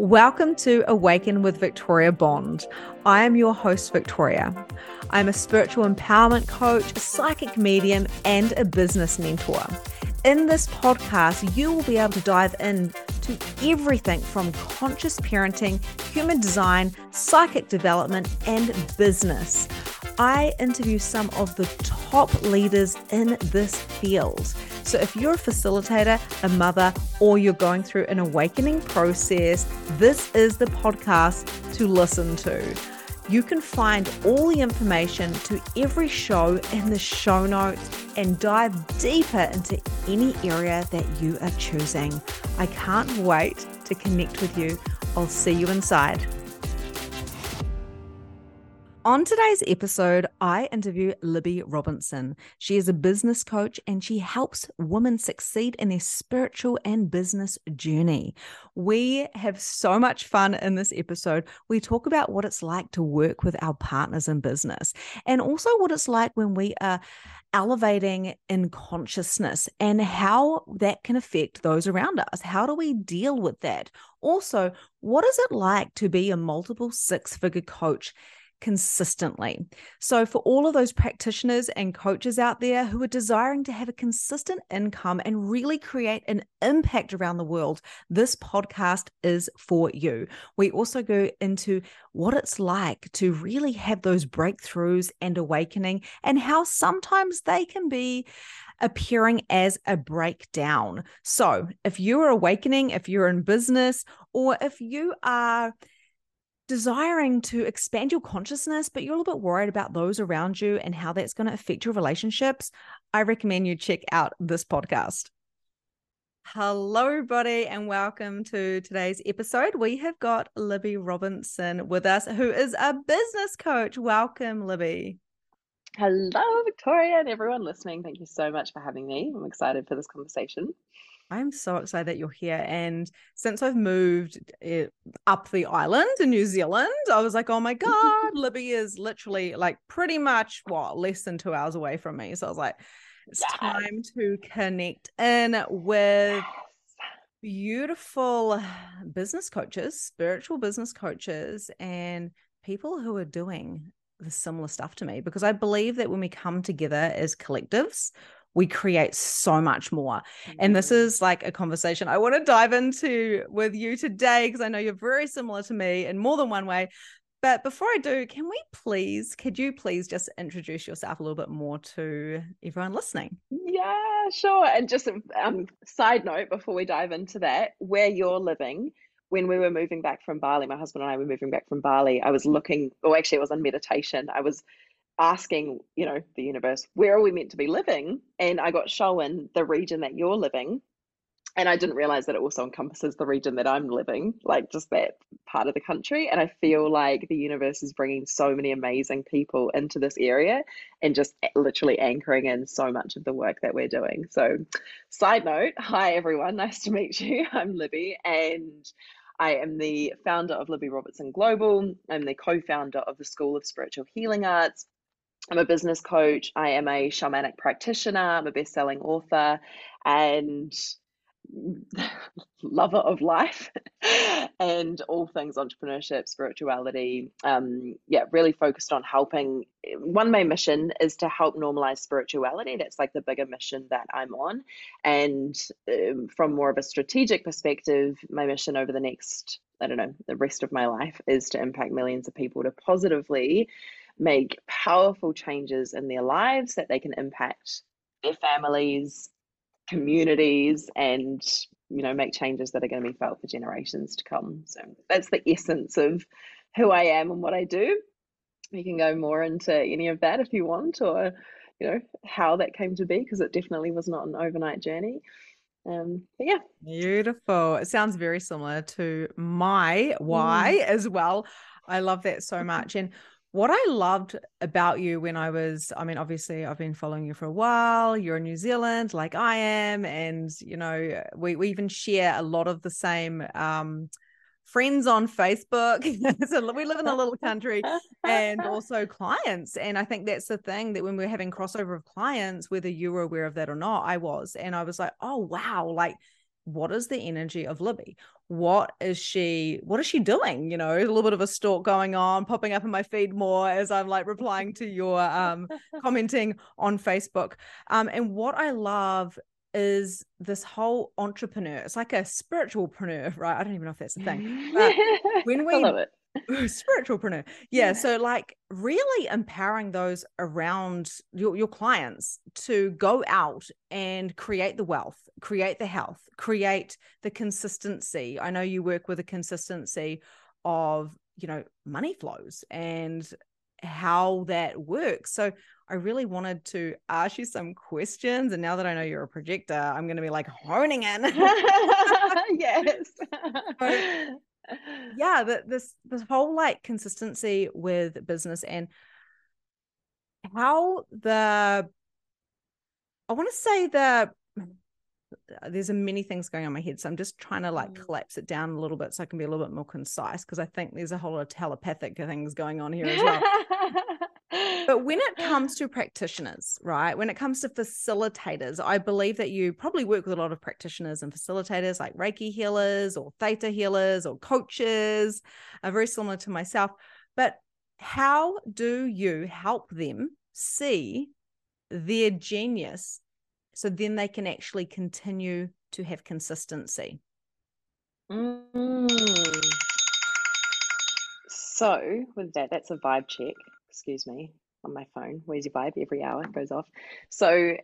Welcome to Awaken with Victoria Bond. I am your host, Victoria. I'm a spiritual empowerment coach, a psychic medium, and a business mentor. In this podcast, you will be able to dive in to everything from conscious parenting, human design, psychic development, and business. I interview some of the top leaders in this field. So, if you're a facilitator, a mother, or you're going through an awakening process, this is the podcast to listen to. You can find all the information to every show in the show notes and dive deeper into any area that you are choosing. I can't wait to connect with you. I'll see you inside. On today's episode, I interview Libby Robinson. She is a business coach and she helps women succeed in their spiritual and business journey. We have so much fun in this episode. We talk about what it's like to work with our partners in business and also what it's like when we are elevating in consciousness and how that can affect those around us. How do we deal with that? Also, what is it like to be a multiple six figure coach? Consistently. So, for all of those practitioners and coaches out there who are desiring to have a consistent income and really create an impact around the world, this podcast is for you. We also go into what it's like to really have those breakthroughs and awakening, and how sometimes they can be appearing as a breakdown. So, if you're awakening, if you're in business, or if you are desiring to expand your consciousness, but you're a little bit worried about those around you and how that's going to affect your relationships, I recommend you check out this podcast. Hello, everybody, and welcome to today's episode. We have got Libby Robinson with us, who is a business coach. Welcome, Libby. Hello, Victoria, and everyone listening. Thank you so much for having me. I'm excited for this conversation. I'm so excited that you're here. And since I've moved it, eh, up the island in New Zealand, I was like, oh my God, Libby is literally like pretty much what less than two hours away from me. So I was like, it's yes. time to connect in with beautiful business coaches, spiritual business coaches, and people who are doing the similar stuff to me because I believe that when we come together as collectives, we create so much more. And this mm-hmm. is like a conversation I want to dive into with you today because I know you're very similar to me in more than one way. But before I do, can we please, could you please just introduce yourself a little bit more to everyone listening? Yeah, sure. And just a um, side note before we dive into that, where you're living, when we were moving back from Bali, my husband and I were moving back from Bali, I was looking, or actually, it was on meditation. I was asking, you know, the universe, where are we meant to be living? And I got shown the region that you're living. And I didn't realize that it also encompasses the region that I'm living, like just that part of the country. And I feel like the universe is bringing so many amazing people into this area and just literally anchoring in so much of the work that we're doing. So, side note hi, everyone. Nice to meet you. I'm Libby. And I am the founder of Libby Robertson Global. I'm the co founder of the School of Spiritual Healing Arts. I'm a business coach. I am a shamanic practitioner. I'm a best selling author and lover of life and all things entrepreneurship, spirituality. Um, yeah, really focused on helping. One main mission is to help normalize spirituality. That's like the bigger mission that I'm on. And um, from more of a strategic perspective, my mission over the next, I don't know, the rest of my life is to impact millions of people to positively make powerful changes in their lives that they can impact their families, communities, and you know make changes that are going to be felt for generations to come. So that's the essence of who I am and what I do. You can go more into any of that if you want, or you know how that came to be, because it definitely was not an overnight journey. Um, but yeah, beautiful. It sounds very similar to my why mm. as well. I love that so much. And what I loved about you when I was, I mean, obviously I've been following you for a while. You're in New Zealand, like I am, and you know, we, we even share a lot of the same um, friends on Facebook. so we live in a little country and also clients. And I think that's the thing that when we're having crossover of clients, whether you were aware of that or not, I was. And I was like, oh wow, like what is the energy of Libby? What is she what is she doing? You know, a little bit of a stalk going on, popping up in my feed more as I'm like replying to your um commenting on Facebook. Um and what I love is this whole entrepreneur. It's like a spiritualpreneur, right? I don't even know if that's a thing. But when we love it. spiritualpreneur. Yeah, yeah. So like really empowering those around your, your clients to go out and create the wealth, create the health, create the consistency. I know you work with a consistency of, you know, money flows and how that works. So I really wanted to ask you some questions. And now that I know you're a projector, I'm going to be like honing in. yes. so, yeah, the, this this whole like consistency with business and how the I want to say the there's a many things going on in my head so i'm just trying to like mm. collapse it down a little bit so i can be a little bit more concise because i think there's a whole lot of telepathic things going on here as well but when it comes to practitioners, right? When it comes to facilitators, I believe that you probably work with a lot of practitioners and facilitators like Reiki healers or Theta healers or coaches, uh, very similar to myself. But how do you help them see their genius so then they can actually continue to have consistency? Mm. So, with that, that's a vibe check excuse me, on my phone. Where's your vibe? Every hour goes off. So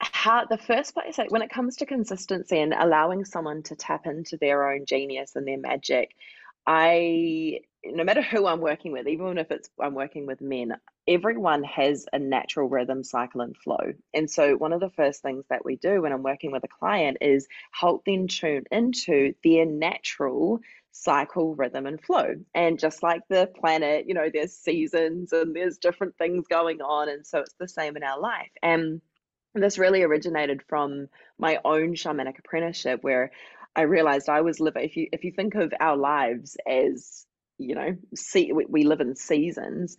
how the first place like when it comes to consistency and allowing someone to tap into their own genius and their magic, I no matter who I'm working with, even if it's I'm working with men, everyone has a natural rhythm, cycle, and flow. And so, one of the first things that we do when I'm working with a client is help them tune into their natural cycle, rhythm, and flow. And just like the planet, you know, there's seasons and there's different things going on. And so it's the same in our life. And this really originated from my own shamanic apprenticeship where I realized I was living if you if you think of our lives as you know see we, we live in seasons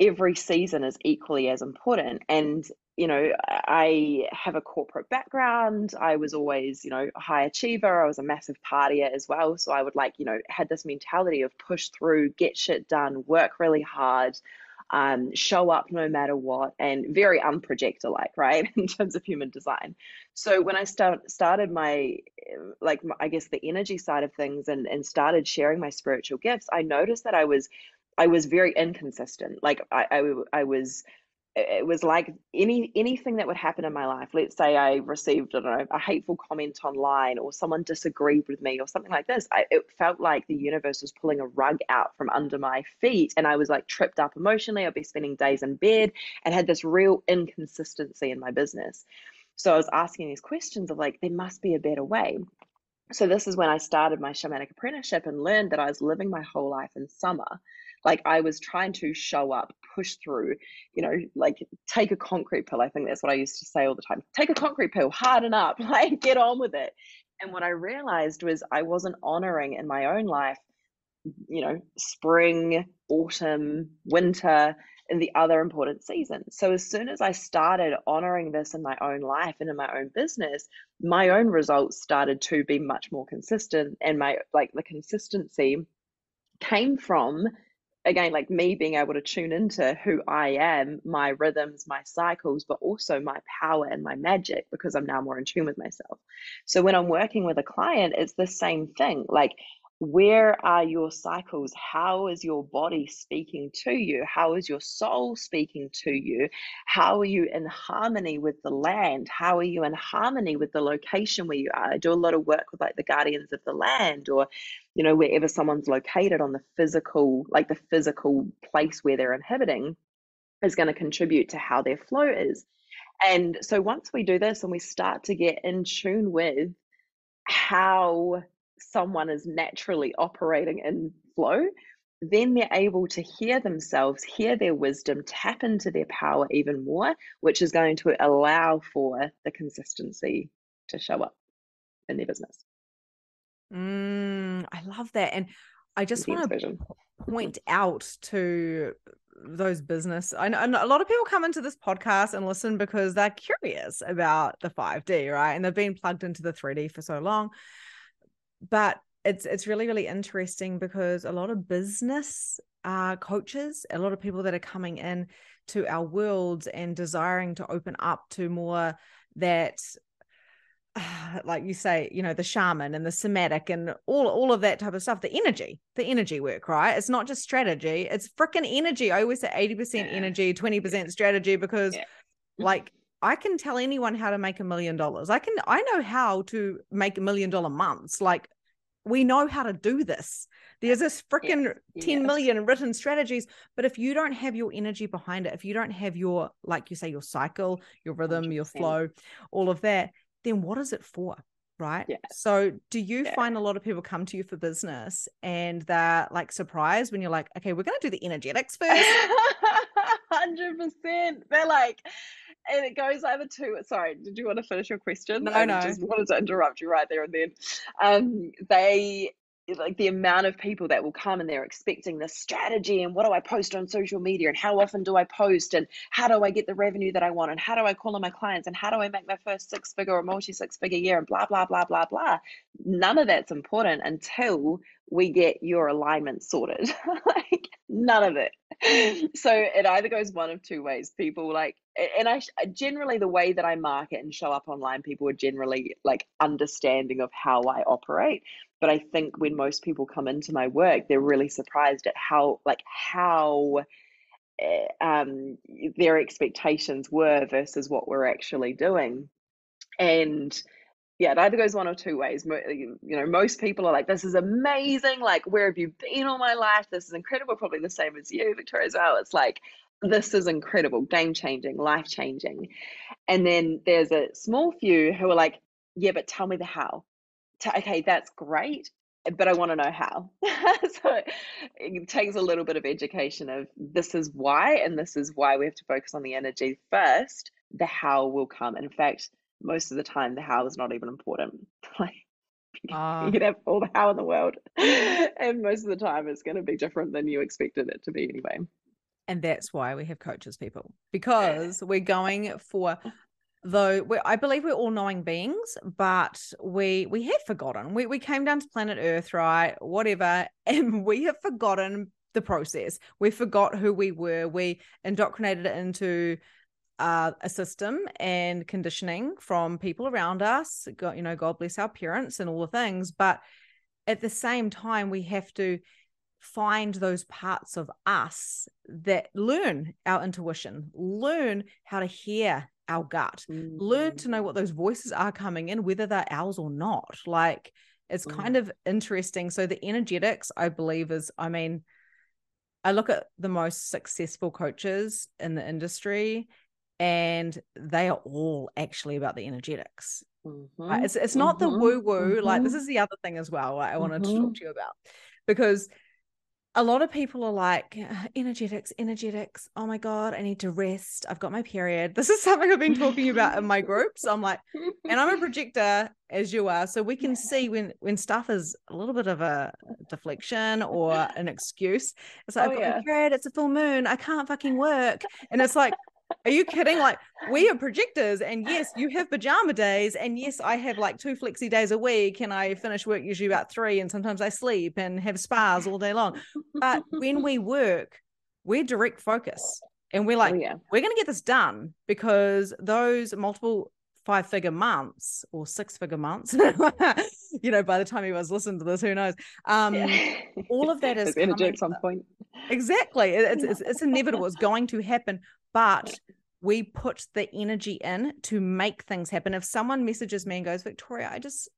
every season is equally as important and you know, I have a corporate background. I was always, you know, a high achiever. I was a massive partier as well. So I would like, you know, had this mentality of push through, get shit done, work really hard, um, show up no matter what, and very unprojector like, right, in terms of human design. So when I start, started my, like, I guess the energy side of things and, and started sharing my spiritual gifts, I noticed that I was, I was very inconsistent. Like I, I, I was, it was like any anything that would happen in my life. Let's say i received I don't know, a hateful comment online or someone disagreed with me or something like this I, it felt like the universe was pulling a rug out from under my feet and i was like tripped up emotionally. I'd be spending days in bed and had this real inconsistency in my business. So i was asking these questions of like there must be a better way so this is when i started my shamanic apprenticeship and learned that i was living my whole life in summer like I was trying to show up, push through, you know, like take a concrete pill. I think that's what I used to say all the time. Take a concrete pill, harden up, like get on with it. And what I realized was I wasn't honoring in my own life, you know, spring, autumn, winter, and the other important seasons. So as soon as I started honoring this in my own life and in my own business, my own results started to be much more consistent and my like the consistency came from again like me being able to tune into who I am, my rhythms, my cycles, but also my power and my magic because I'm now more in tune with myself. So when I'm working with a client, it's the same thing. Like where are your cycles? How is your body speaking to you? How is your soul speaking to you? How are you in harmony with the land? How are you in harmony with the location where you are? I do a lot of work with like the guardians of the land or, you know, wherever someone's located on the physical, like the physical place where they're inhibiting is going to contribute to how their flow is. And so once we do this and we start to get in tune with how someone is naturally operating in flow, then they're able to hear themselves, hear their wisdom, tap into their power even more, which is going to allow for the consistency to show up in their business. Mm, I love that. And I just want to point out to those business I know, a lot of people come into this podcast and listen because they're curious about the 5D, right? And they've been plugged into the 3D for so long. But it's it's really really interesting because a lot of business uh, coaches, a lot of people that are coming in to our worlds and desiring to open up to more that like you say, you know, the shaman and the somatic and all all of that type of stuff, the energy, the energy work, right? It's not just strategy, it's freaking energy. I always say 80% yeah. energy, 20% strategy because yeah. like I can tell anyone how to make a million dollars. I can I know how to make a million dollar months. Like we know how to do this. There's this freaking yes. 10 million written strategies. But if you don't have your energy behind it, if you don't have your, like you say, your cycle, your rhythm, 100%. your flow, all of that, then what is it for? Right. Yeah. So do you find a lot of people come to you for business and they're like surprised when you're like, okay, we're going to do the energetics first? 100%. They're like, and it goes over to sorry did you want to finish your question no I no just wanted to interrupt you right there and then um they like the amount of people that will come and they're expecting this strategy and what do I post on social media and how often do I post and how do I get the revenue that I want and how do I call on my clients and how do I make my first six figure or multi six figure year and blah blah blah blah blah. None of that's important until we get your alignment sorted. like none of it. So it either goes one of two ways. People like and I generally the way that I market and show up online, people are generally like understanding of how I operate. But I think when most people come into my work, they're really surprised at how like how eh, um, their expectations were versus what we're actually doing. And yeah, it either goes one or two ways. Eh, you know, most people are like, "This is amazing! Like, where have you been all my life? This is incredible." Probably the same as you, Victoria, as well. It's like, this is incredible, game changing, life changing. And then there's a small few who are like, yeah, but tell me the how. okay, that's great, but I want to know how. so it takes a little bit of education of this is why, and this is why we have to focus on the energy first. The how will come. In fact, most of the time, the how is not even important. like, uh, you can have all the how in the world, and most of the time, it's going to be different than you expected it to be anyway. And that's why we have coaches, people, because we're going for though I believe we're all knowing beings, but we we have forgotten. We we came down to planet Earth, right? Whatever, and we have forgotten the process. We forgot who we were. We indoctrinated it into uh, a system and conditioning from people around us. God, you know, God bless our parents and all the things, but at the same time, we have to find those parts of us that learn our intuition, learn how to hear our gut, mm-hmm. learn to know what those voices are coming in, whether they're ours or not. Like it's mm-hmm. kind of interesting. So the energetics, I believe, is I mean, I look at the most successful coaches in the industry and they are all actually about the energetics. Mm-hmm. Right? It's it's not the woo woo. Like this mm-hmm. is the other thing as well. I wanted to talk mm-hmm. to you about because a lot of people are like energetics energetics oh my god i need to rest i've got my period this is something i've been talking about in my groups i'm like and i'm a projector as you are so we can see when when stuff is a little bit of a deflection or an excuse it's like oh, i've got yeah. my period it's a full moon i can't fucking work and it's like are you kidding? Like we are projectors, and yes, you have pajama days, and yes, I have like two flexi days a week, and I finish work usually about three, and sometimes I sleep and have spas all day long. But when we work, we're direct focus, and we're like, oh, yeah. we're going to get this done because those multiple five figure months or six figure months you know by the time he was listening to this who knows um yeah. all of that is energy at some point exactly it's, it's, it's inevitable it's going to happen but we put the energy in to make things happen. If someone messages me and goes, Victoria, I just,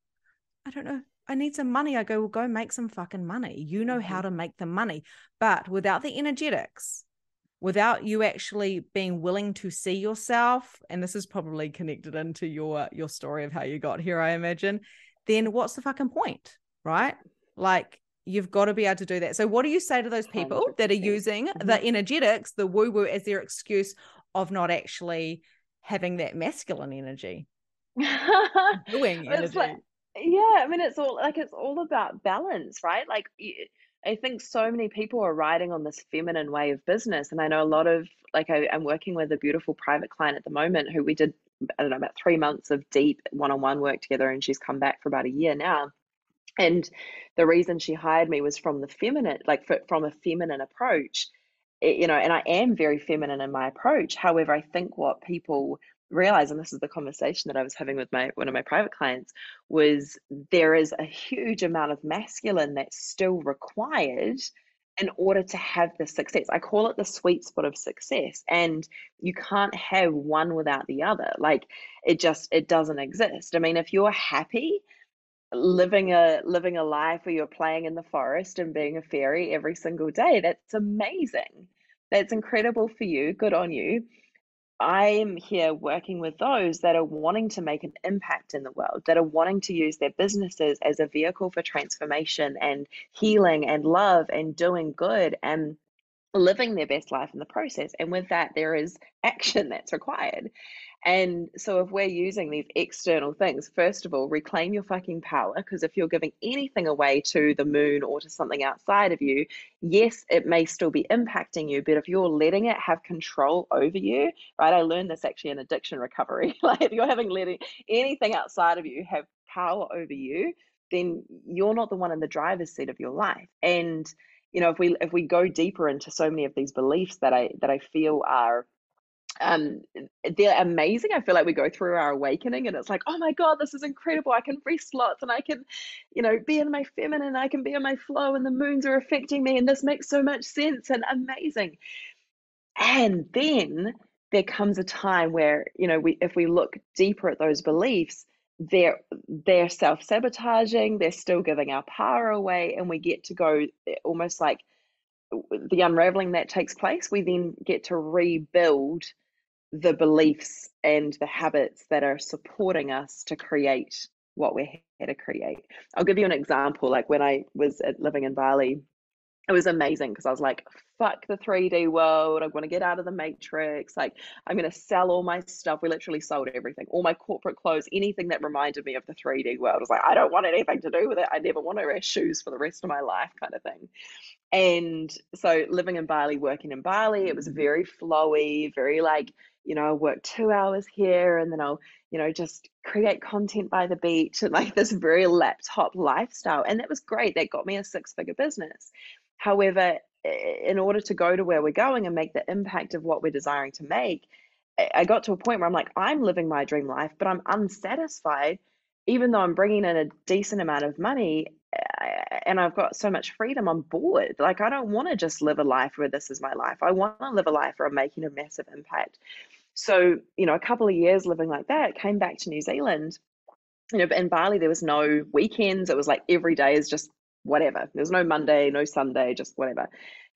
I don't know, I need some money. I go, well, go make some fucking money. You know mm-hmm. how to make the money. But without the energetics, without you actually being willing to see yourself, and this is probably connected into your your story of how you got here, I imagine, then what's the fucking point? Right? Like you've got to be able to do that. So, what do you say to those people 100%. that are using mm-hmm. the energetics, the woo woo, as their excuse of not actually having that masculine energy? doing energy. Like, yeah, I mean, it's all like it's all about balance, right? Like, I think so many people are riding on this feminine way of business. And I know a lot of, like, I, am working with a beautiful private client at the moment who we did, I don't know, about three months of deep one on one work together. And she's come back for about a year now. And the reason she hired me was from the feminine, like from a feminine approach, it, you know, and I am very feminine in my approach. However, I think what people realize and this is the conversation that i was having with my one of my private clients was there is a huge amount of masculine that's still required in order to have the success. I call it the sweet spot of success and you can't have one without the other. Like it just it doesn't exist. I mean if you're happy living a living a life where you're playing in the forest and being a fairy every single day that's amazing that's incredible for you good on you I'm here working with those that are wanting to make an impact in the world, that are wanting to use their businesses as a vehicle for transformation and healing and love and doing good and living their best life in the process. And with that, there is action that's required. And so, if we're using these external things, first of all, reclaim your fucking power. Because if you're giving anything away to the moon or to something outside of you, yes, it may still be impacting you. But if you're letting it have control over you, right? I learned this actually in addiction recovery. like, if you're having letting anything outside of you have power over you, then you're not the one in the driver's seat of your life. And you know, if we if we go deeper into so many of these beliefs that I that I feel are um they're amazing i feel like we go through our awakening and it's like oh my god this is incredible i can rest lots and i can you know be in my feminine i can be in my flow and the moons are affecting me and this makes so much sense and amazing. And then there comes a time where you know we if we look deeper at those beliefs they're they're self-sabotaging they're still giving our power away and we get to go eh, almost like the unraveling that takes place we then get to rebuild the beliefs and the habits that are supporting us to create what we're here to create. I'll give you an example. Like when I was uh, living in Bali, it was amazing because I was like, fuck the 3D world. I want to get out of the matrix. Like, I'm going to sell all my stuff. We literally sold everything, all my corporate clothes, anything that reminded me of the 3D world. I was like, I don't want anything to do with it. I never want to wear shoes for the rest of my life, kind of thing. And so, living in Bali, working in Bali, it was mm-hmm. very flowy, very like, you know, I'll work two hours here and then I'll, you know, just create content by the beach and like this very laptop lifestyle. And that was great. That got me a six figure business. However, in order to go to where we're going and make the impact of what we're desiring to make, I got to a point where I'm like, I'm living my dream life, but I'm unsatisfied, even though I'm bringing in a decent amount of money and I've got so much freedom. I'm bored. Like, I don't want to just live a life where this is my life. I want to live a life where I'm making a massive impact. So, you know, a couple of years living like that, came back to New Zealand. You know, in Bali, there was no weekends. It was like every day is just whatever. There's no Monday, no Sunday, just whatever.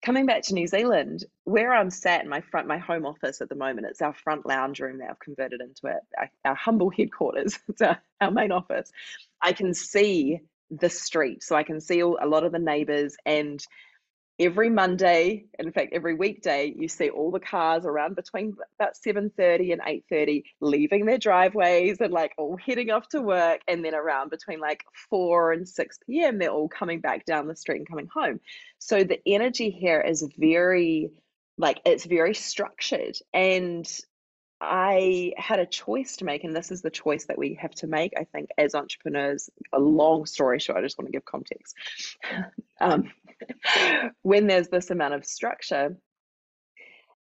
Coming back to New Zealand, where I'm sat in my front, my home office at the moment, it's our front lounge room that I've converted into our, our, our humble headquarters. It's our, our main office. I can see the street, so I can see all, a lot of the neighbors and every Monday, in fact, every weekday, you see all the cars around between about 7.30 and 8.30 leaving their driveways and like all heading off to work. And then around between like 4 and 6 p.m., they're all coming back down the street and coming home. So the energy here is very, like, it's very structured. And I had a choice to make, and this is the choice that we have to make, I think, as entrepreneurs. A long story short, I just want to give context. um, when there's this amount of structure,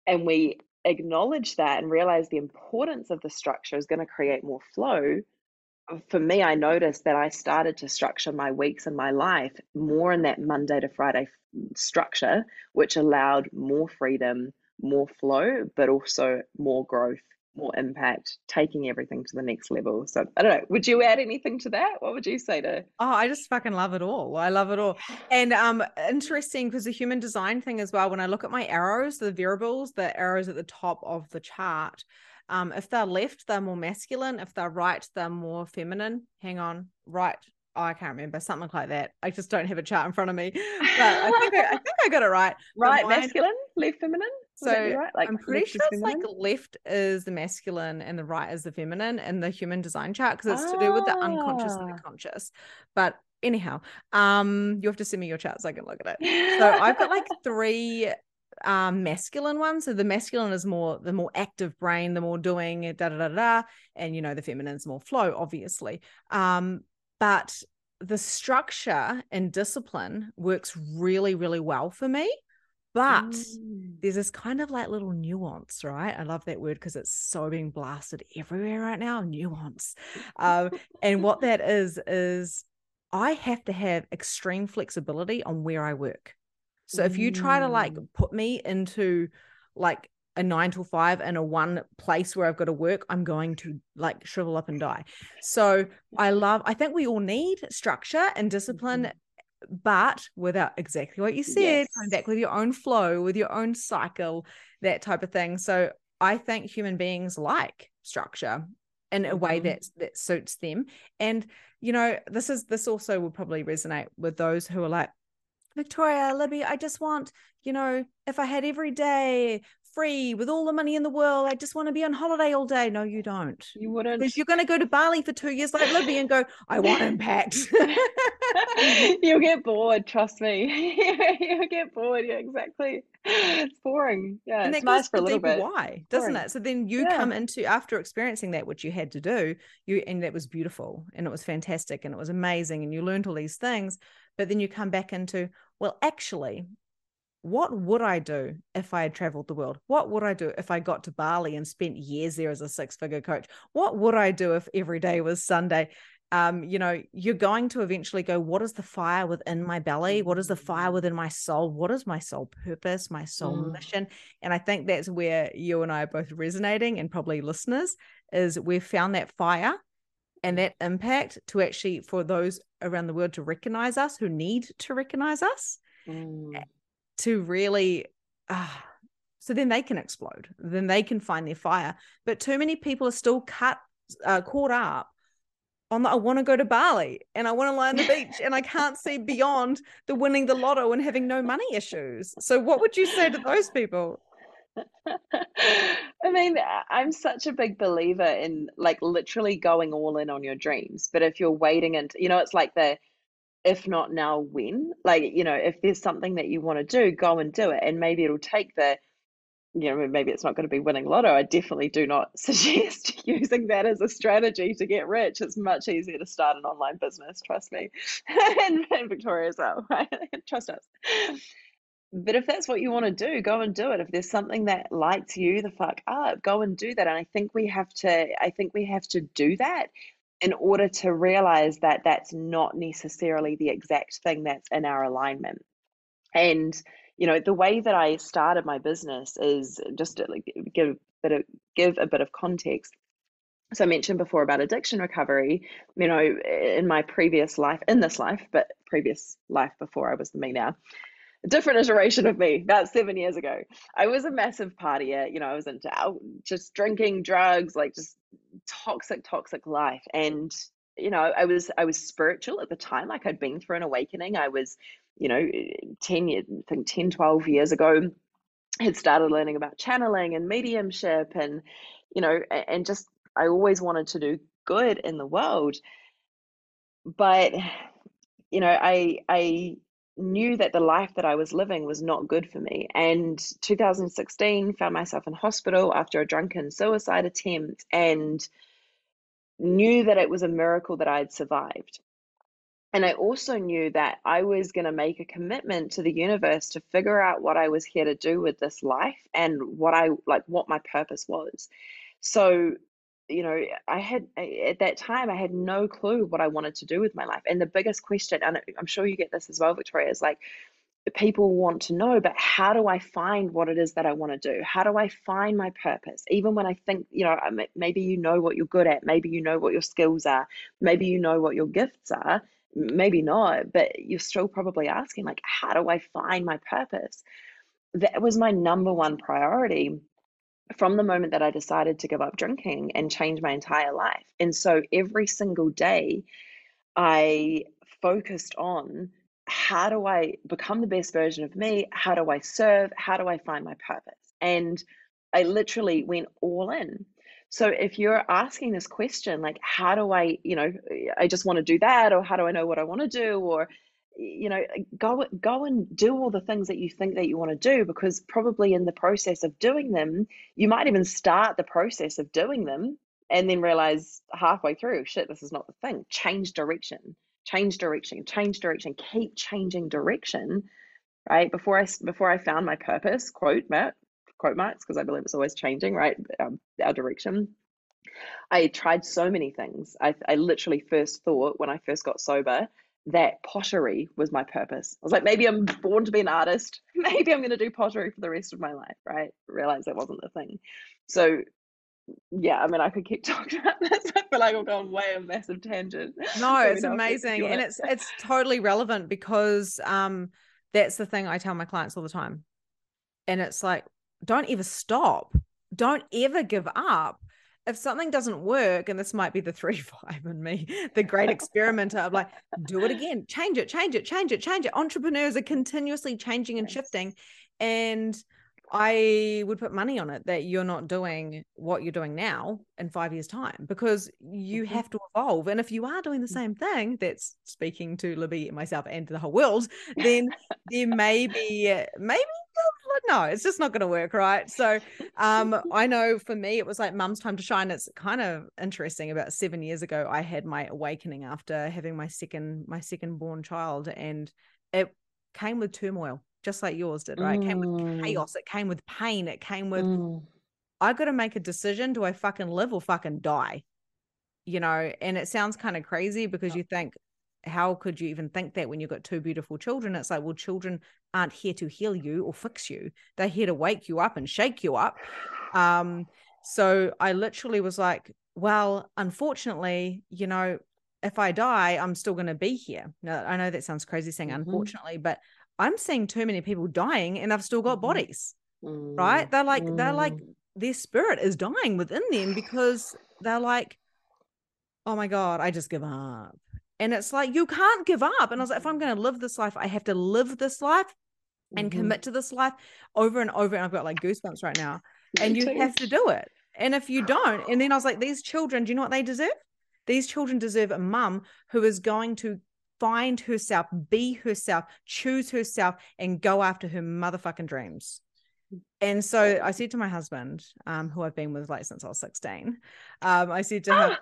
and we acknowledge that and realize the importance of the structure is going to create more flow. For me, I noticed that I started to structure my weeks and my life more in that Monday to Friday structure, which allowed more freedom, more flow, but also more growth, more impact, taking everything to the next level. So I don't know. Would you add anything to that? What would you say to? Oh, I just fucking love it all. I love it all. And um, interesting because the human design thing as well. When I look at my arrows, the variables, the arrows at the top of the chart. Um, if they're left, they're more masculine. If they're right, they're more feminine. Hang on, right, oh, I can't remember something like that. I just don't have a chart in front of me, but I think I, I think I got it right. Right, masculine, left feminine. So right? like I'm pretty sure it's like left is the masculine and the right is the feminine in the human design chart because it's ah. to do with the unconscious and the ah. conscious. But anyhow, um, you have to send me your chart so I can look at it. So I've got like three um masculine ones. So the masculine is more the more active brain, the more doing da da da da, and you know the feminine's more flow, obviously. Um, but the structure and discipline works really, really well for me. But mm. there's this kind of like little nuance, right? I love that word because it's so being blasted everywhere right now. Nuance. Um, and what that is, is I have to have extreme flexibility on where I work. So if you try to like mm. put me into like a nine to five and a one place where I've got to work, I'm going to like shrivel up and die. So I love, I think we all need structure and discipline, mm-hmm. But without exactly what you said, yes. coming back with your own flow, with your own cycle, that type of thing. So I think human beings like structure in a way mm-hmm. that that suits them. And you know, this is this also will probably resonate with those who are like, Victoria, Libby, I just want, you know, if I had every day free with all the money in the world. I just want to be on holiday all day. No, you don't. You wouldn't. Because you're going to go to Bali for two years like Libby and go, I want impact. You'll get bored, trust me. You'll get bored. Yeah, exactly. It's boring. Yeah, and it's nice for a little bit. Why, doesn't boring. it? So then you yeah. come into after experiencing that, which you had to do, you and that was beautiful and it was fantastic and it was amazing and you learned all these things. But then you come back into, well, actually, what would I do if I had traveled the world? What would I do if I got to Bali and spent years there as a six figure coach? What would I do if every day was Sunday? Um, you know, you're going to eventually go, what is the fire within my belly? What is the fire within my soul? What is my soul purpose, my soul mm. mission? And I think that's where you and I are both resonating, and probably listeners, is we've found that fire and that impact to actually for those around the world to recognize us who need to recognize us. Mm to really uh, so then they can explode then they can find their fire but too many people are still cut uh, caught up on the, I want to go to Bali and I want to lie on the beach and I can't see beyond the winning the lotto and having no money issues. So what would you say to those people? I mean, I'm such a big believer in like literally going all in on your dreams. But if you're waiting and you know, it's like the if not now, when? Like, you know, if there's something that you want to do, go and do it. And maybe it'll take the, you know, maybe it's not going to be winning lotto. I definitely do not suggest using that as a strategy to get rich. It's much easier to start an online business, trust me. and, and Victoria as well, right? trust us. But if that's what you want to do, go and do it. If there's something that lights you the fuck up, go and do that. And I think we have to, I think we have to do that in order to realize that that's not necessarily the exact thing that's in our alignment. And you know, the way that I started my business is just to give a bit of, give a bit of context. So I mentioned before about addiction recovery. You know, in my previous life, in this life, but previous life before I was the me now, a different iteration of me about seven years ago. I was a massive partier. You know, I was into just drinking, drugs, like just toxic, toxic life. And you know, I was I was spiritual at the time. Like I'd been through an awakening. I was, you know, 10 years, I think 10, 12 years ago, had started learning about channeling and mediumship and, you know, and just I always wanted to do good in the world. But, you know, I I knew that the life that I was living was not good for me. And 2016 found myself in hospital after a drunken suicide attempt and knew that it was a miracle that I had survived. And I also knew that I was going to make a commitment to the universe to figure out what I was here to do with this life and what I like what my purpose was. So you know, I had eh, at that time I had no clue what I wanted to do with my life. And the biggest question, and I'm sure you get this as well, Victoria, is like people want to know, but how do I find what it is that I want to do? How do I find my purpose? Even when I think, you know, maybe you know what you're good at, maybe you know what your skills are, maybe you know what your gifts are, maybe not, but you're still probably asking, like, how do I find my purpose? That was my number one priority from the moment that I decided to give up drinking and change my entire life. And so every single day, I focused on how do I become the best version of me? How do I serve? How do I find my purpose? And I literally went all in. So if you're asking this question, like, how do I, you know, I just want to do that, or how do I know what I want to do, or you know, go go and do all the things that you think that you want to do, because probably in the process of doing them, you might even start the process of doing them and then realize halfway through, shit, this is not the thing. Change direction, change direction, change direction, keep changing direction. Right before I before I found my purpose, quote Matt, quote marks because I believe it's always changing, right? Um, our direction. I tried so many things. I, I literally first thought when I first got sober that pottery was my purpose. I was like, maybe I'm born to be an artist. Maybe I'm going to do pottery for the rest of my life, right? Realize that wasn't the thing. So, yeah, I mean, I could keep talking about this. I feel like I've gone way a massive tangent. No, it's amazing, and it's it's totally relevant because um, that's the thing I tell my clients all the time, and it's like don't ever stop. Don't ever give up. If something doesn't work, and this might be the three five in me, the great experimenter, I'm like, do it again, change it, change it, change it, change it. Entrepreneurs are continuously changing and shifting. And I would put money on it that you're not doing what you're doing now in five years' time because you mm-hmm. have to evolve. And if you are doing the mm. same thing, that's speaking to Libby, and myself, and the whole world, then there may be maybe no, it's just not going to work, right? So, um, I know for me, it was like mum's time to shine. It's kind of interesting. About seven years ago, I had my awakening after having my second my second born child, and it came with turmoil just like yours did, right? It came with mm. chaos. It came with pain. It came with, mm. I got to make a decision. Do I fucking live or fucking die? You know, and it sounds kind of crazy because you think, how could you even think that when you've got two beautiful children? It's like, well, children aren't here to heal you or fix you. They're here to wake you up and shake you up. Um, so I literally was like, well, unfortunately, you know, if I die, I'm still going to be here. Now, I know that sounds crazy saying mm-hmm. unfortunately, but I'm seeing too many people dying and I've still got mm-hmm. bodies, mm-hmm. right? They're like, mm-hmm. they're like, mm. their spirit is dying within them because they're like, oh my God, I just give up. And it's like, you can't give up. And I was like, if I'm going to live this life, I have to live this life and mm-hmm. commit to this life over and over. And I've got like goosebumps right now. and you have to do it. And if you don't, and then I was like, these children, do you know what they deserve? These children deserve a mum who is going to find herself, be herself, choose herself, and go after her motherfucking dreams. And so I said to my husband, um, who I've been with like since I was 16, um, I said to him,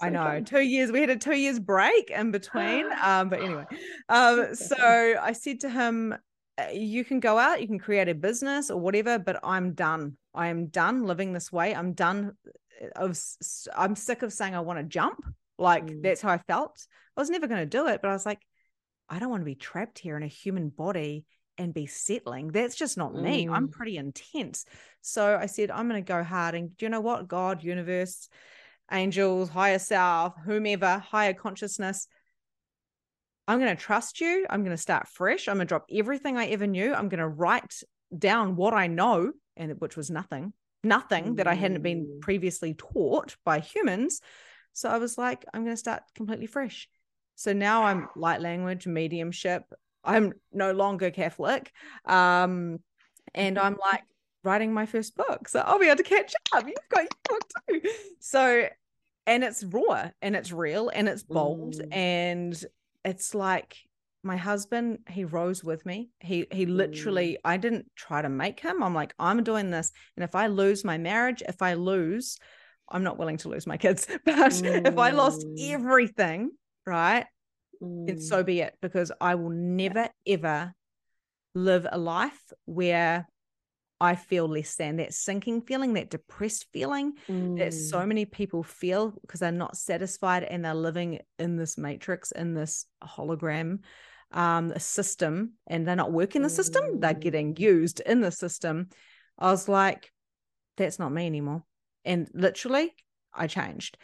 I know, fun. two years, we had a two years break in between. Um, but anyway, um, so I said to him, uh, you can go out, you can create a business or whatever, but I'm done. I am done living this way. I'm done uh, of I'm sick of saying I want to jump. Like mm. that's how I felt. I was never going to do it, but I was like, I don't want to be trapped here in a human body and be settling. That's just not mm. me. I'm mm. pretty intense. So I said, I'm going to go hard. And do you know what? God, universe, angels, higher self, whomever, higher consciousness. I'm going to trust you. I'm going to start fresh. I'm going to drop everything I ever knew. I'm going to write down what I know, and which was nothing, nothing mm. that I hadn't been mm. previously taught by humans. So I was like, I'm going to start completely fresh. So now I'm light language, mediumship. I'm no longer Catholic. Um, and I'm like writing my first book. So I'll be able to catch up. You've got your book too. So, and it's raw and it's real and it's bold. Mm. And it's like my husband, he rose with me. He he literally, mm. I didn't try to make him. I'm like, I'm doing this. And if I lose my marriage, if I lose, I'm not willing to lose my kids. But mm. if I lost mm. everything, right, mm. then so be it, because I will never, ever live a life where I feel less than that sinking feeling, that depressed feeling mm. that so mm. many people feel because they're not satisfied and they're living in this matrix, in this hologram um, system, and they're not working the system, they're getting mm. used in the system. I was like, that's not me anymore. And literally, I changed.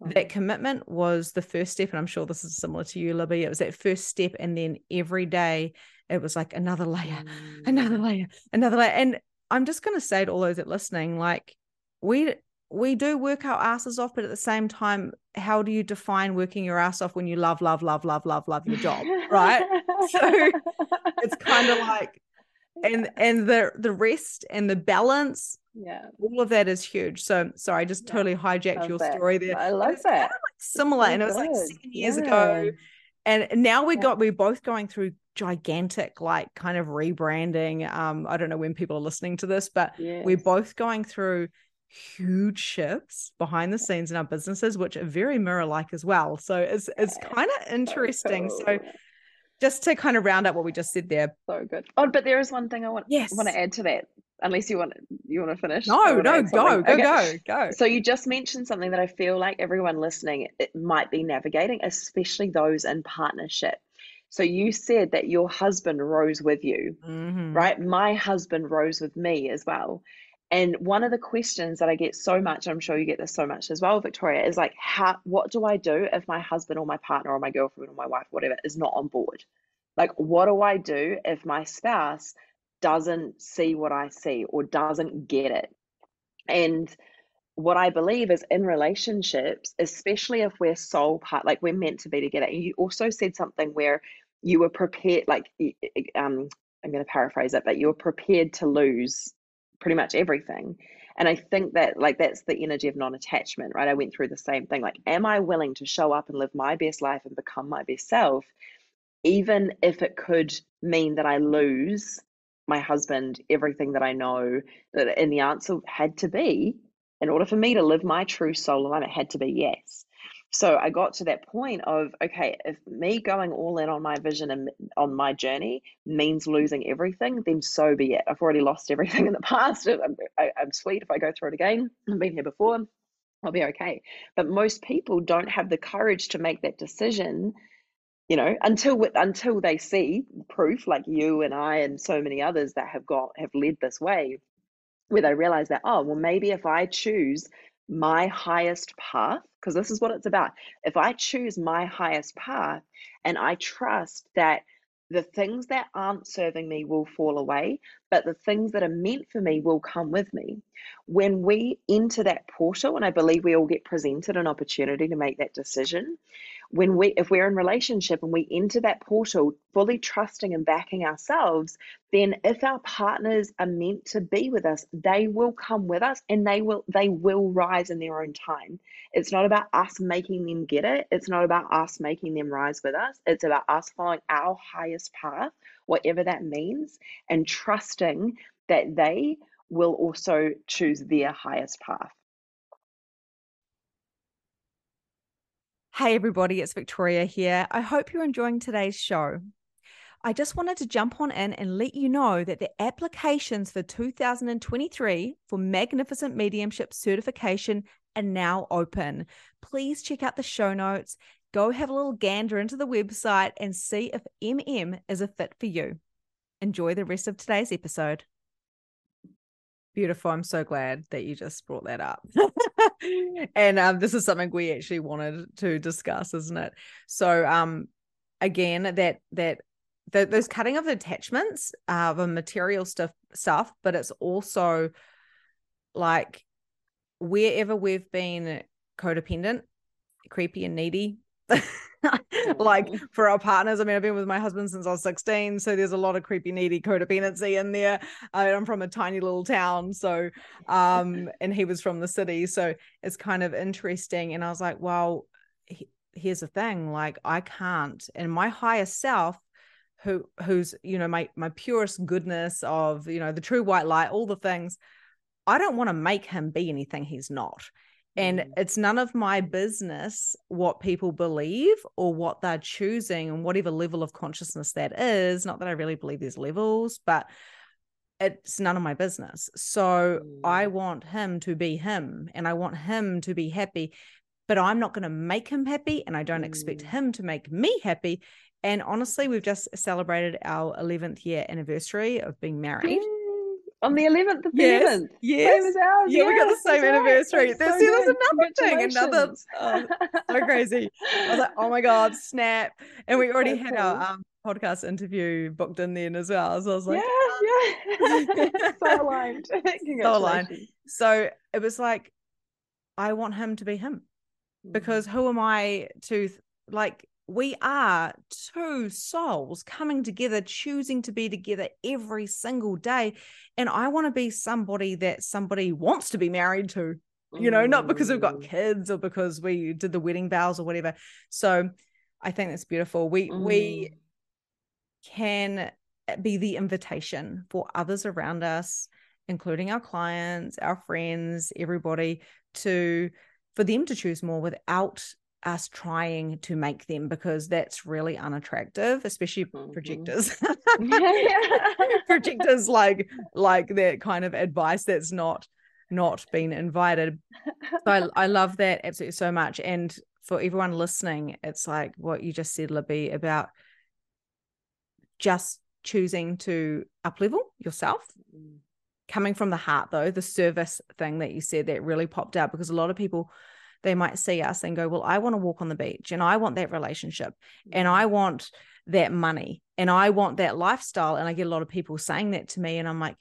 That commitment was the first step. And I'm sure this is similar to you, Libby. It was that first step. And then every day it was like another layer, mm. another layer, another layer. And I'm just going to say to all those that listening, like, we we do work our asses off, but at the same time, how do you define working your ass off when you love, love, love, love, love, love your job, right? so it's kind of like, and and the the rest and the balance yeah. All of that is huge. So sorry i just yeah. totally hijacked love your that. story there. I love that kind of like similar so and it was like seven years yeah. ago and now we got we're both going through gigantic like kind of rebranding. Um i don't know when people are listening to this but yes. we're both going through huge shifts behind the scenes in our businesses which are very mirror like as well. So it's it's kind of interesting. So, cool. so just to kind of round up what we just said there. So good. Oh but there is one thing i want yes. want to add to that unless you want you want to finish no no go go okay. go go so you just mentioned something that i feel like everyone listening it might be navigating especially those in partnership so you said that your husband rose with you, mm-hmm. right? My husband rose with me as well. And one of the questions that I get so much, I'm sure you get this so much as well, Victoria, is like, how what do I do if my husband or my partner or my girlfriend or my wife, whatever, is not on board? Like, what do I do if my spouse doesn't see what I see or doesn't get it? And what I believe is in relationships, especially if we're soul part, like we're meant to be together. And you also said something where you were prepared, like, um, I'm going to paraphrase it, but you were prepared to lose pretty much everything. And I think that, like, that's the energy of non attachment, right? I went through the same thing. Like, am I willing to show up and live my best life and become my best self, even if it could mean that I lose my husband, everything that I know? That, and the answer had to be in order for me to live my true soul alignment, it had to be yes. So I got to that point of, okay, if me going all in on my vision and on my journey means losing everything, then so be it. I've already lost everything in the past. I'm, I, am sweet if I go through it again. I've been here before. I'll be okay. But most people don't have the courage to make that decision you know until until they see proof like you and i and so many others that have got have led this way where they realize that, oh, well, maybe if I choose my highest path, because this is what it's about. If I choose my highest path and I trust that the things that aren't serving me will fall away, but the things that are meant for me will come with me. When we enter that portal, and I believe we all get presented an opportunity to make that decision, when we if we're in relationship and we enter that portal fully trusting and backing ourselves then if our partners are meant to be with us they will come with us and they will they will rise in their own time. It's not about us making them get it. It's not about us making them rise with us. It's about us following our highest path whatever that means and trusting that they will also choose their highest path Hey, everybody, it's Victoria here. I hope you're enjoying today's show. I just wanted to jump on in and let you know that the applications for 2023 for Magnificent Mediumship certification are now open. Please check out the show notes, go have a little gander into the website, and see if MM is a fit for you. Enjoy the rest of today's episode. Beautiful. I'm so glad that you just brought that up. and um, this is something we actually wanted to discuss, isn't it? So, um, again, that that the, those cutting of attachments uh, the material stuff stuff, but it's also like wherever we've been codependent, creepy and needy, like for our partners. I mean, I've been with my husband since I was 16. So there's a lot of creepy, needy codependency in there. I'm from a tiny little town. So, um, and he was from the city. So it's kind of interesting. And I was like, well, he, here's the thing like, I can't, and my higher self who who's you know my my purest goodness of you know the true white light all the things i don't want to make him be anything he's not and mm. it's none of my business what people believe or what they're choosing and whatever level of consciousness that is. Not that I really believe there's levels, but it's none of my business. So mm. I want him to be him and I want him to be happy, but I'm not going to make him happy and I don't mm. expect him to make me happy. And honestly, we've just celebrated our 11th year anniversary of being married on the 11th of the yes, 11th. Yes. Same as ours. Yeah, yes, we got the same anniversary. Right. There's, so there's another thing, another oh, so crazy. I was like, oh my God, snap. And we already so had cool. our um, podcast interview booked in then as well. So I was like, yeah, yeah. so aligned. so aligned. So it was like, I want him to be him because mm. who am I to like we are two souls coming together, choosing to be together every single day. And I want to be somebody that somebody wants to be married to, you know, not because we've got Mm. kids or because we did the wedding vows or whatever. So I think that's beautiful. We we Mm. can be the invitation for others around us, including our clients, our friends, everybody to for them to choose more without us trying to make them because that's really unattractive, especially Mhm. projectors. Projectors like like that kind of advice that's not not been invited. So I, I love that absolutely so much. And for everyone listening, it's like what you just said, Libby, about just choosing to uplevel yourself Mm. coming from the heart though the service thing that you said that really popped out because a lot of people they might see us and go well i want to walk on the beach and i want that relationship and i want that money and i want that lifestyle. And i get a lot of people saying that to me and i'm like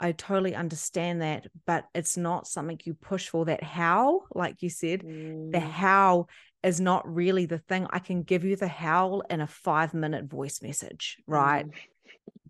i totally understand that but it's not something you push for. That how like you said the Mm. how is not really the thing. I can give you the how in a 5 minute voice message right? Mm.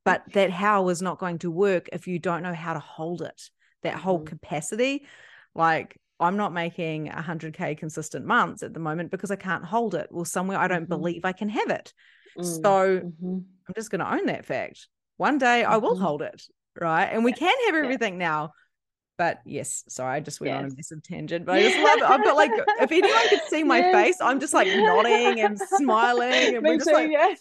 but that how is not going to work if you don't know how to hold it. That whole Mhm. capacity like i'm not making 100k consistent months at the moment because i can't hold it well somewhere i don't Mhm. believe i can have it Mm. so Mhm. i'm just going to own that fact one day i will Mhm. hold it right and we can have Yeah. everything now but yes sorry i just went on a massive tangent but i just love it i've got like if anyone could see my Yes. face i'm just like nodding and smiling and Me we're just too, like yeah.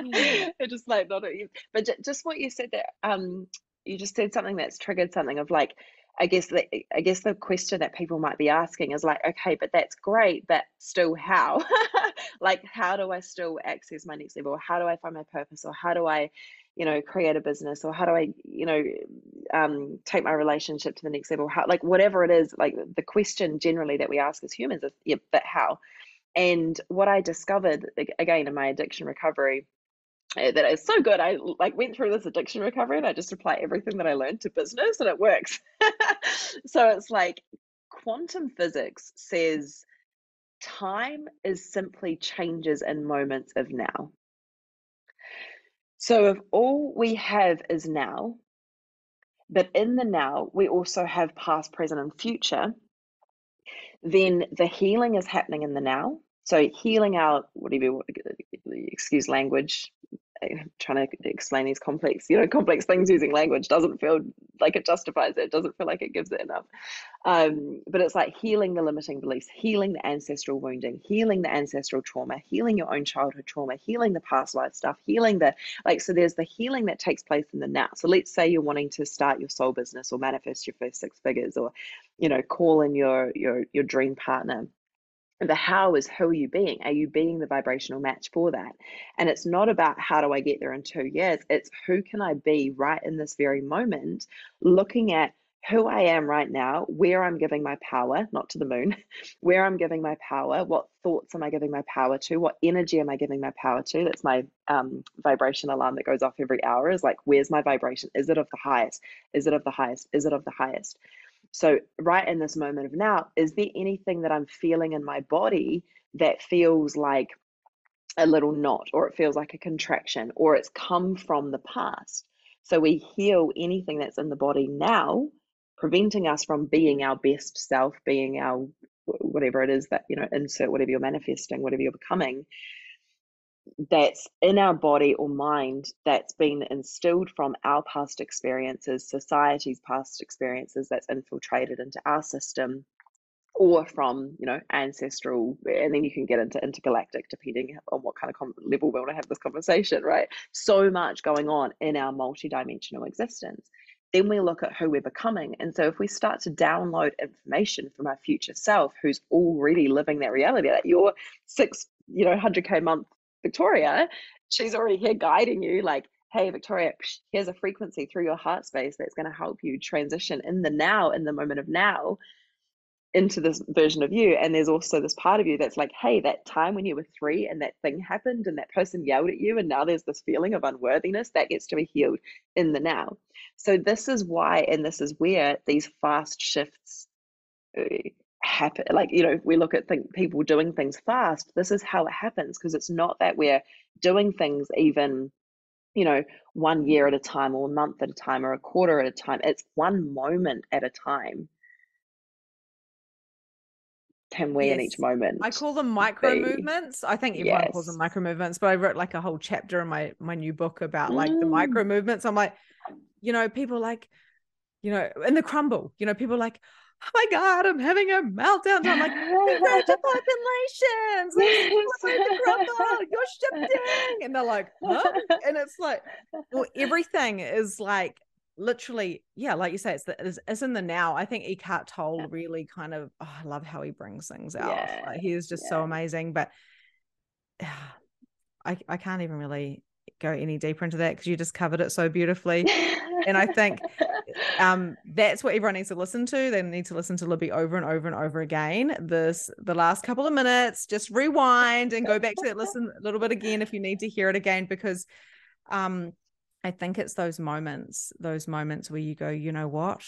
I just like not at you. But just what you said there, um, you just said something that's triggered something of like, I guess the I guess the question that people might be asking is like, okay, but that's great, but still how? like, how do I still access my next level? How do I find my purpose? Or how do I, you know, create a business? Or how do I, you know, um, take my relationship to the next level? How, like, whatever it is, like the question generally that we ask as humans is, yeah, but how? And what I discovered again in my addiction recovery Eh, that is so good. I like went through this addiction recovery and I just apply everything that I learned to business and it works. so it's like quantum physics says time is simply changes in moments of now. So if all we have is now, but in the now we also have past, present, and future, then the healing is happening in the now. So healing out whatever excuse language. Trying to explain these complex, you know, complex things using language doesn't feel like it justifies it. Doesn't feel like it gives it enough. Um, but it's like healing the limiting beliefs, healing the ancestral wounding, healing the ancestral trauma, healing your own childhood trauma, healing the past life stuff, healing the like. So there's the healing that takes place in the now. So let's say you're wanting to start your soul business or manifest your first six figures, or you know, call in your your your dream partner the how is who are you being? Are you being the vibrational match for that? And it's not about how do i get there in two years it's who can i be right in this very moment looking at who i am right now where i'm giving my power not to the moon where i'm giving my power what thoughts am i giving my power to what energy am i giving my power to? That's my um, vibration alarm that goes off every hour is like where's my vibration? Is it of the highest? Is it of the highest? Is it of the highest so, right in this moment of now, is there anything that I'm feeling in my body that feels like a little knot, or it feels like a contraction, or it's come from the past? So, we heal anything that's in the body now, preventing us from being our best self, being our whatever it is that, you know, insert whatever you're manifesting, whatever you're becoming that's in our body or mind that's been instilled from our past experiences, society's past experiences that's infiltrated into our system, or from you know ancestral, and then you can get into intergalactic depending on what kind of level we want to have this conversation, right? So much going on in our multidimensional existence. Then we look at who we're becoming, and so if we start to download information from our future self, who's already living that reality, that your six, you know, hundred k month Victoria, she's already here guiding you, like, hey, Victoria, here's a frequency through your heart space that's going to help you transition in the now, in the moment of now, into this version of you. And there's also this part of you that's like, hey, that time when you were three and that thing happened and that person yelled at you, and now there's this feeling of unworthiness that gets to be healed in the now. So, this is why, and this is where these fast shifts uh, happen like you know if we look at think people doing things fast this is how it happens because it's not that we're doing things even you know one year at a time or a month at a time or a quarter at a time it's one moment at a time can we yes. in each moment i call them micro movements i think everyone yes. calls them micro movements but i wrote like a whole chapter in my my new book about like mm. the micro movements i'm like you know people like you know in the crumble you know people like oh my god, I'm having a meltdown. I'm like, congratulations, you're shifting, and they're like, huh? and it's like, well, everything is like literally, yeah, like you say, it's the, it's, it's in the now. I think Eckhart Tolle really kind of, oh, I love how he brings things out. Yeah. Like, he is just yeah. so amazing, but. I, I can't even really go any deeper into that because you just covered it so beautifully. and I think um, that's what everyone needs to listen to. They need to listen to Libby over and over and over again. This the last couple of minutes, just rewind and go back to that listen a little bit again if you need to hear it again because um, I think it's those moments, those moments where you go, you know what,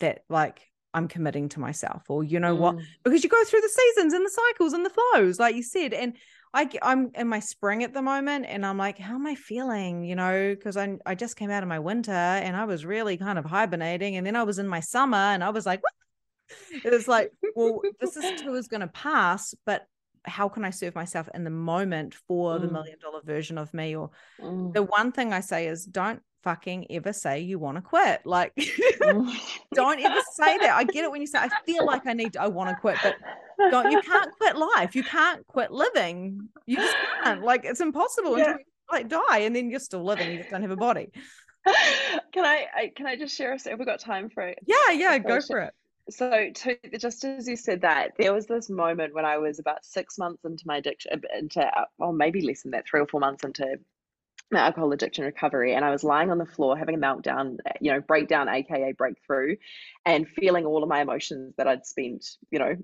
that like I'm committing to myself, or you know mm. what, because you go through the seasons and the cycles and the flows, like you said, and I I'm in my spring at the moment and I'm like, how am I feeling? You know, because I I just came out of my winter and I was really kind of hibernating. And then I was in my summer and I was like, what? It's like, well, this is too is gonna pass, but how can I serve myself in the moment for mm. the million dollar version of me? Or mm. the one thing I say is don't fucking ever say you want to quit. Like, mm. don't ever say that. I get it when you say, I feel like I need to, I want to quit, but don't, you can't quit life. You can't quit living. You just can't. Like, it's impossible yeah. until you like die and then you're still living. You just don't have a body. Can I, I can I just share? Have we got time for it? Yeah, yeah, go for it. So, to, just as you said that, there was this moment when I was about six months into my addiction, into, or maybe less than that, three or four months into alcohol addiction recovery and I was lying on the floor having a meltdown, eh, you know, breakdown, aka breakthrough, and feeling all of my emotions that I'd spent, you know,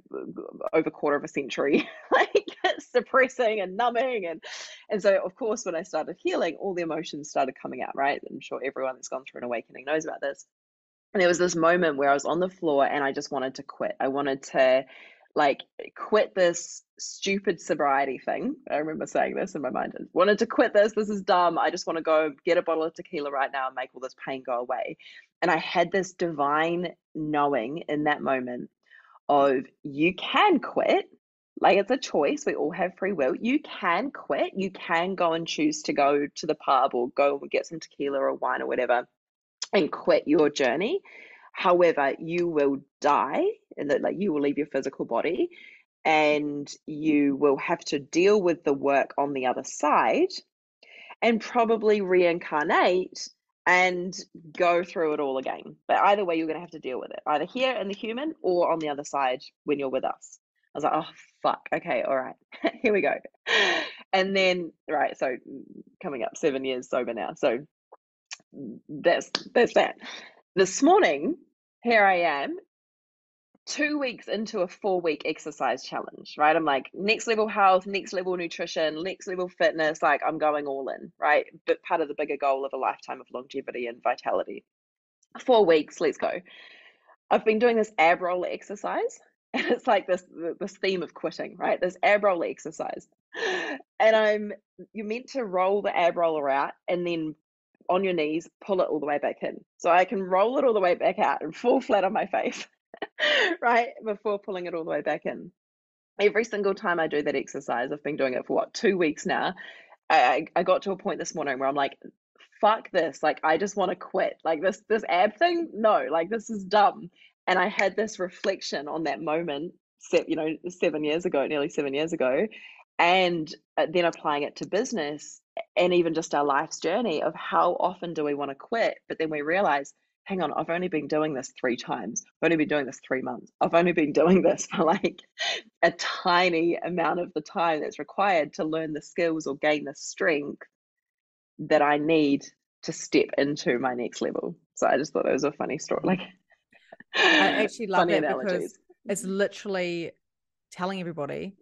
over a quarter of a century like suppressing and numbing and and so of course when I started healing, all the emotions started coming out, right? I'm sure everyone that's gone through an awakening knows about this. And there was this moment where I was on the floor and I just wanted to quit. I wanted to like quit this stupid sobriety thing. I remember saying this in my mind. Wanted to quit this. This is dumb. I just want to go get a bottle of tequila right now and make all this pain go away. And I had this divine knowing in that moment of you can quit. Like it's a choice. We all have free will. You can quit. You can go and choose to go to the pub or go and get some tequila or wine or whatever and quit your journey. However, you will die and that like you will leave your physical body and you mm-hmm. will have to deal with the work on the other side and probably reincarnate and go through it all again. But either way, you're going to have to deal with it, either here in the human or on the other side when you're with us. I was like, oh, fuck. Okay, all right, here we go. And then, right, so coming up seven years sober now. So mm, that's that's that. This morning, here I am, two weeks into a four week exercise challenge, right? I'm like, next level health, next level nutrition, next level fitness, like I'm going all in, right? But part of the bigger goal of a lifetime of longevity and vitality. Four weeks, let's go. I've been doing this ab roller exercise, and it's like this this theme of quitting, right? This ab roller exercise. And I'm you're meant to roll the ab roller out and then on your knees, pull it all the way back in. So I can roll it all the way back out and fall flat on my face, right? Before pulling it all the way back in. Every single time I do that exercise, I've been doing it for what, two weeks now. I, I got to a point this morning where I'm like, fuck this. Like, I just want to quit. Like, this, this ab thing, no, like, this is dumb. And I had this reflection on that moment, you know, seven years ago, nearly seven years ago and uh, then applying it to business and even just our life's journey of how often do we want to quit but then we realize hang on i've only been doing this three times. I've only been doing this three months. I've only been doing this for like a tiny amount of the time that's required to learn the skills or gain the strength that i need to step into my next level. So i just thought it was a funny story like i actually love it because it's literally telling everybody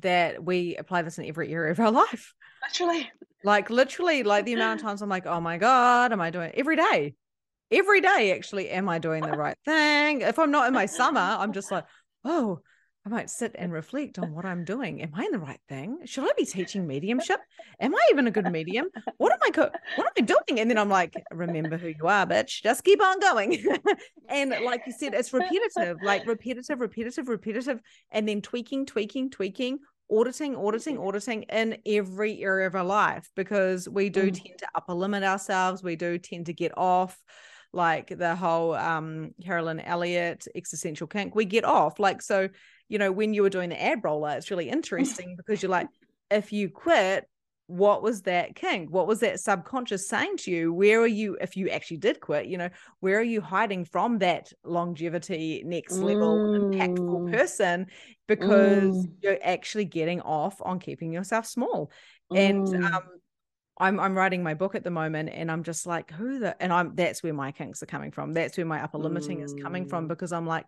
that we apply this in every area of our life. Literally. Like literally, like the amount of times I'm like, oh my God, am I doing it every day? every day actually am i doing the right thing if i'm not in my summer i'm just like oh I might sit and reflect on what I'm doing. Am I in the right thing? Should I be teaching mediumship? Am I even a good medium? What am I co- what am I doing? And then I'm like, remember who you are, bitch. Just keep on going. and like you said, it's repetitive, like repetitive, repetitive, repetitive, and then tweaking, tweaking, tweaking, auditing, auditing, auditing in every area of our life because we do mm. tend to upper limit ourselves. We do tend to get off like the whole um Carolyn Elliott existential kink. We get off. Like so you know, when you were doing the ab roller, it's really interesting because you're like, if you quit, what was that king? What was that subconscious saying to you? Where are you, if you actually did quit, you know, where are you hiding from that longevity, next level, mm. impactful person? Because mm. you're actually getting off on keeping yourself small. Mm. And um, I'm I'm writing my book at the moment and I'm just like, who the and I'm that's where my kinks are coming from. That's where my upper limiting is coming from mm. because I'm like,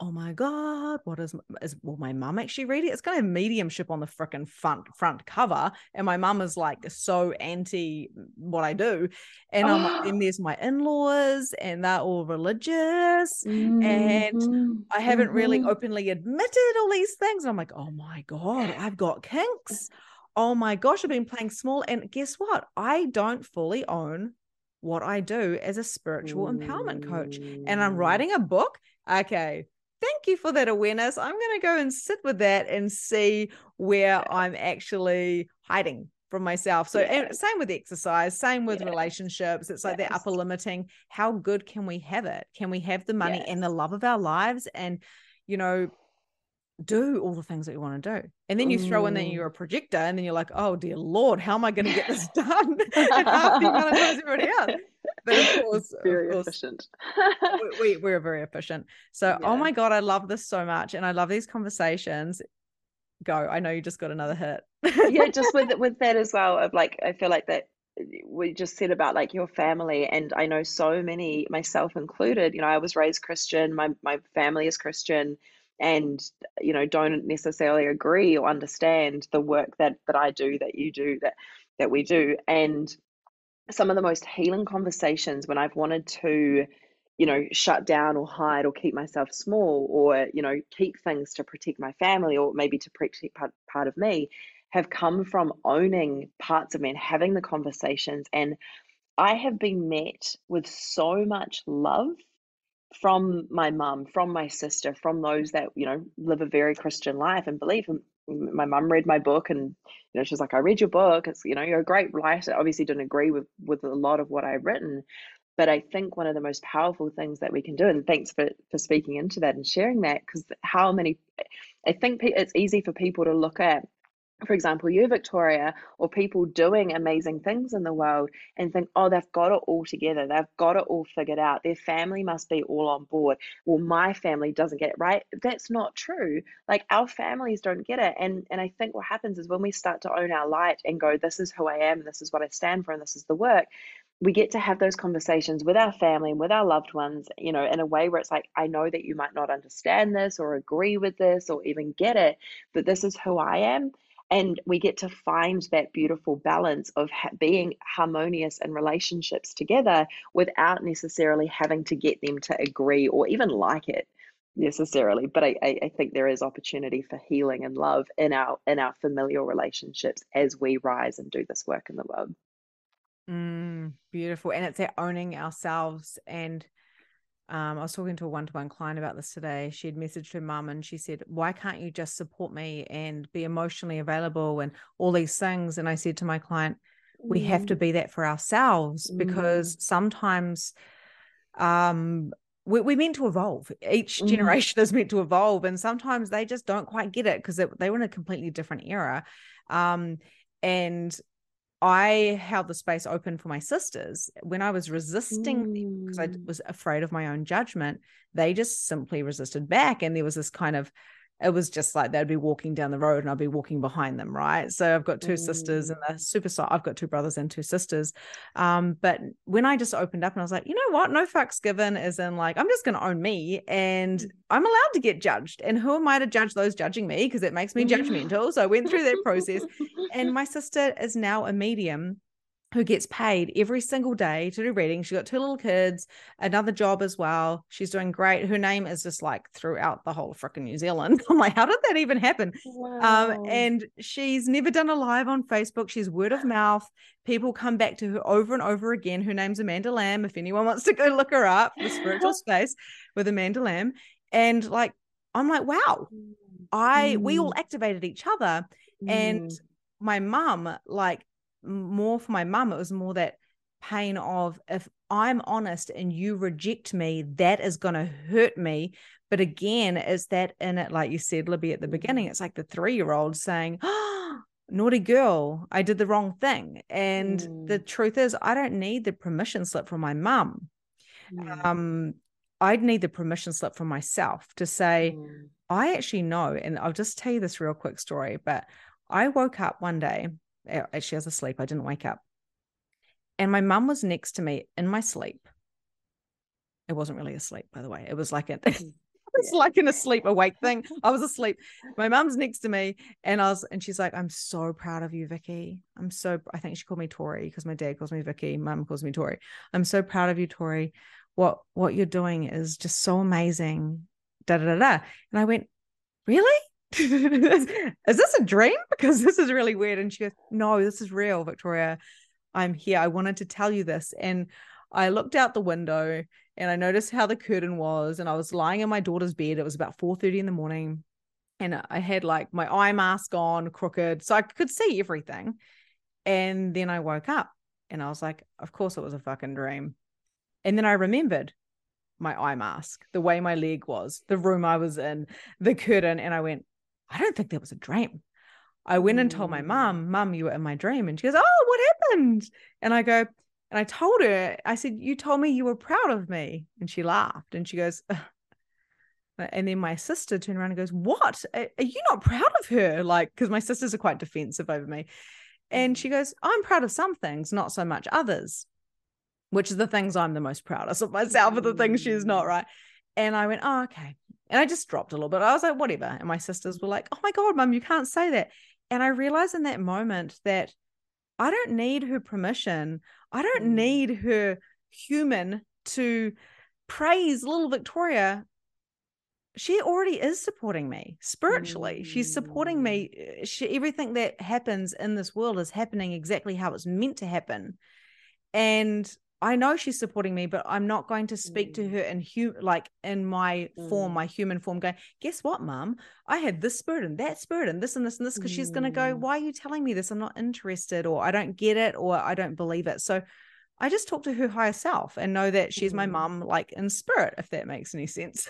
oh my god what is is will my mum actually read it it's got a mediumship on the freaking front front cover and my mum is like so anti what i do and i'm like and there's my in-laws and they're all religious mm-hmm. and i haven't mm-hmm. really openly admitted all these things and i'm like oh my god i've got kinks oh my gosh i've been playing small and guess what i don't fully own what I do as a spiritual empowerment coach. And I'm writing a book. Okay, thank you for that awareness. I'm going to go and sit with that and see where I'm actually hiding from myself. So yeah. same with exercise, same with yeah. relationships. It's like yes. that upper limiting. How good can we have it? Can we have the money yes. and the love of our lives and you know do all the things that you want to do. And then you mm. throw in that you're a projector and then you're like, oh dear Lord, how am I going to get this done? and half the amount of everybody else but of course, very of course, efficient. we, we are very efficient. So, oh yeah. oh my god, I love this so much, and I love these conversations. Go! I know you just got another hit. yeah, just with with that as well. Of like, I feel like that we just said about like your family and i know so many myself included you know i was raised christian my my family is christian and you know don't necessarily agree or understand the work that that i do that you do that that we do and some of the most healing conversations when I've wanted to, you know, shut down or hide or keep myself small or, you know, keep things to protect my family or maybe to protect part, part of me have come from owning parts of me and having the conversations. And I have been met with so much love from my mum, from my sister, from those that, you know, live a very Christian life and believe my mum read my book and you know she's like i read your book. It's you know you're a great writer. Obviously didn't agree with with a lot of what i've written but i think one of the most powerful things that we can do and thanks for for speaking into that and sharing that because how many i think it's easy for people to look at for example, you, Victoria, or people doing amazing things in the world and think, oh, they've got it all together. They've got it all figured out. Their family must be all on board. Well, my family doesn't get it right. That's not true. Like our families don't get it. And and I think what happens is when we start to own our light and go, this is who I am, this is what I stand for, and this is the work, we get to have those conversations with our family and with our loved ones, you know, in a way where it's like, I know that you might not understand this or agree with this or even get it, but this is who I am and we get to find that beautiful balance of ha- being harmonious in relationships together without necessarily having to get them to agree or even like it necessarily. But I, I, I think there is opportunity for healing and love in our in our familial relationships as we rise and do this work in the world. Mm, beautiful. And it's owning ourselves and um, I was talking to a one to one client about this today. She had messaged her mum and she said, Why can't you just support me and be emotionally available and all these things? And I said to my client, We mm. have to mm. be that for ourselves mm. because sometimes um, we, we're meant to evolve. Each mm. generation mm. is meant to evolve. And sometimes they just don't quite get it because they, they were in a completely different era. Um, and I held the space open for my sisters when I was resisting because I mm. was afraid of my own judgment. They just simply resisted back, and there was this kind of it was just like they'd be walking down the road and I'd be walking behind them, right? So I've got two mm. sisters and they're super soft. I've got two brothers and two sisters. Um, but when I just opened up and I was like, you know what? No fucks given is in like, I'm just going to own me and mm. I'm allowed to get judged. And who am I to judge those judging me? Because it makes me judgmental. So I went through that process. And my sister is now a medium who gets paid every single day to do reading. She's got two little kids, another job as well. She's doing great. Her name is just like throughout the whole freaking New Zealand. I'm like, how did that even happen? Um, wow. Um, and she's never done a live on Facebook. She's word of mouth. People come back to her over and over again. Her name's Amanda Lamb. If anyone wants to go look her up, the spiritual space with Amanda Lamb. And like, I'm like, wow, I mm. we all mm. activated each other. Mm. And my mum, like more for my mum, it was more that pain of if I'm honest and you reject me, that is going to hurt me. But again, is that in it, like you said, Libby, at the beginning, it's like the three year old saying, oh, naughty girl, I did the wrong thing. And mm. the truth is, I don't need the permission slip from my mum. Mm. Um, I'd need the permission slip from myself to say, mm. I actually know. And I'll just tell you this real quick story, but I woke up one day Eh, eh, actually, I was asleep. I didn't wake up. And my mum was next to me in my sleep. It wasn't really asleep, by the way. It was like a it's like in a sleep awake thing. I was asleep. My mum's next to me, and I was, and she's like, "I'm so proud of you, Vicky. I'm so." I think she called me Tori because my dad calls me Vicky. Mum calls me Tori. I'm so proud of you, Tori. What what you're doing is just so amazing. Da da da da. And I went, really? is this a dream? Because this is really weird. And she goes, No, this is real, Victoria. I'm here. I wanted to tell you this. And I looked out the window and I noticed how the curtain was. And I was lying in my daughter's bed. It was about 4:30 in the morning. And I had like my eye mask on, crooked, so I could see everything. And then I woke up and I was like, of course it was a fucking dream. And then I remembered my eye mask, the way my leg was, the room I was in, the curtain. And I went, I don't think that was a dream. I went and told my mom. Mom, you were in my dream. And she goes, Oh, what happened? And I go, and I told her, I said, You told me you were proud of me. And she laughed and she goes, Ugh. and then my sister turned around and goes, What? Are you not proud of her? Like, because my sisters are quite defensive over me. And she mm. goes, I'm proud of some things, not so much others, which is the things I'm the most proud of myself, are the things she's not, mm. right? And I went, Oh, okay. And I just dropped a little bit. I was like, whatever. And my sisters were like, oh my God, mum, you can't say that. And I realized in that moment that I don't need her permission. I don't mm. need her human to praise little Victoria. She already is supporting me spiritually. Mm. She's supporting me. Mm. She, everything that happens in this world is happening exactly how it's meant to happen. And I know she's supporting me, but I'm not going to speak mm. to her in hu- like in my mm. form, my human form, going, guess what, mom? I had this spirit and that spirit and this and this and this because mm. she's gonna go, why are you telling me this? I'm not interested, or I don't get it, or I don't believe it. So I just talk to her higher self and know that she's my mm. mum, like in spirit, if that makes any sense.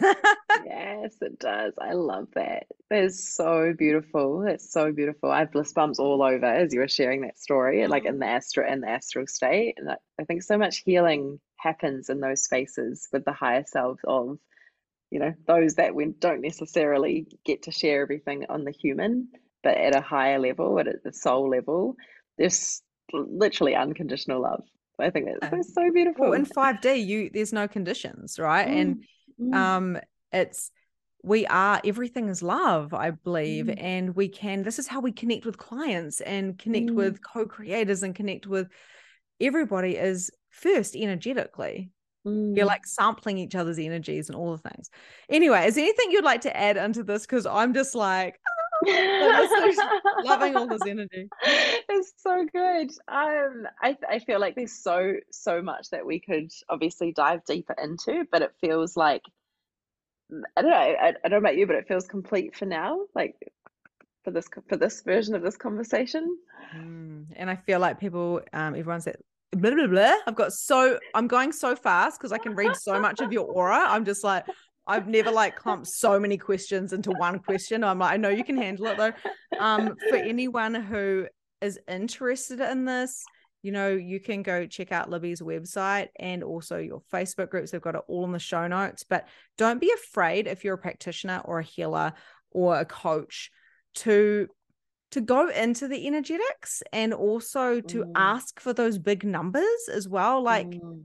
yes, it does. I love that. That is so beautiful. It's so beautiful. I have bliss bumps all over as you were sharing that story, like in the astral in the astral state. And I think so much healing happens in those spaces with the higher self of, you know, those that we don't necessarily get to share everything on the human, but at a higher level, at the soul level, there's literally unconditional love I think that's, that's so beautiful. Well, in 5D, you there's no conditions, right? Mm. And mm. um it's we are everything is love i believe mm. and we can this is how we connect with clients and connect mm. with co-creators and connect with everybody is first energetically mm. you're like sampling each other's energies and all the things anyway is there anything you'd like to add into this because i'm just like loving all this energy. It's so good. Um, I I feel like there's so so much that we could obviously dive deeper into, but it feels like I don't know. I, I don't know about you, but it feels complete for now. Like for this for this version of this conversation. Mm, and I feel like people, um, everyone's at blah blah blah. I've got so I'm going so fast because I can read so much of your aura. I'm just like I've never like clumped so many questions into one question. I'm like, I know you can handle it though. Um, for anyone who is interested in this, you know, you can go check out Libby's website and also your Facebook groups. They've got it all in the show notes. But don't be afraid if you're a practitioner or a healer or a coach to to go into the energetics and also to mm. ask for those big numbers as well. Like mm.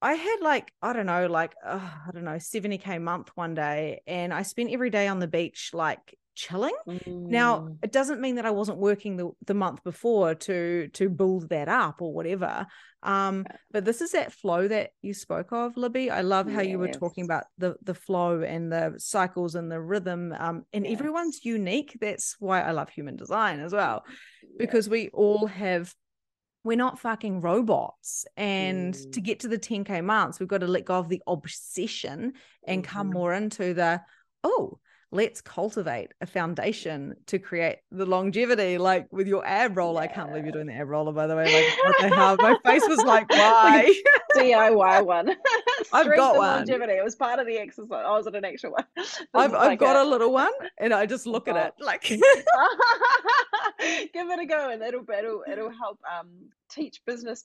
I had like, I don't know, like, uh, I don't know, 70K month one day. And I spent every day on the beach, like chilling. Mm. Now, it doesn't mean that I wasn't working the, the month before to to build that up or whatever. Um, but this is that flow that you spoke of, Libby. I love how yes. you were talking about the the flow and the cycles and the rhythm. Um, and yes. everyone's unique. That's why I love human design as well, because we all have we're not fucking robots. And mm. to get to the 10K months, we've got to let go of the obsession and mm-hmm. come more into the, oh, let's cultivate a foundation to create the longevity like with your ab roll. Yeah. i can't believe you're doing the ab roller by the way. Like what the hell? My face was like why? Diy one. I've got one. longevity. It was part of the exercise. I was at an actual one. I've, I've got a... a little one and i just look at it like give it a go and it'll it'll it'll help um teach business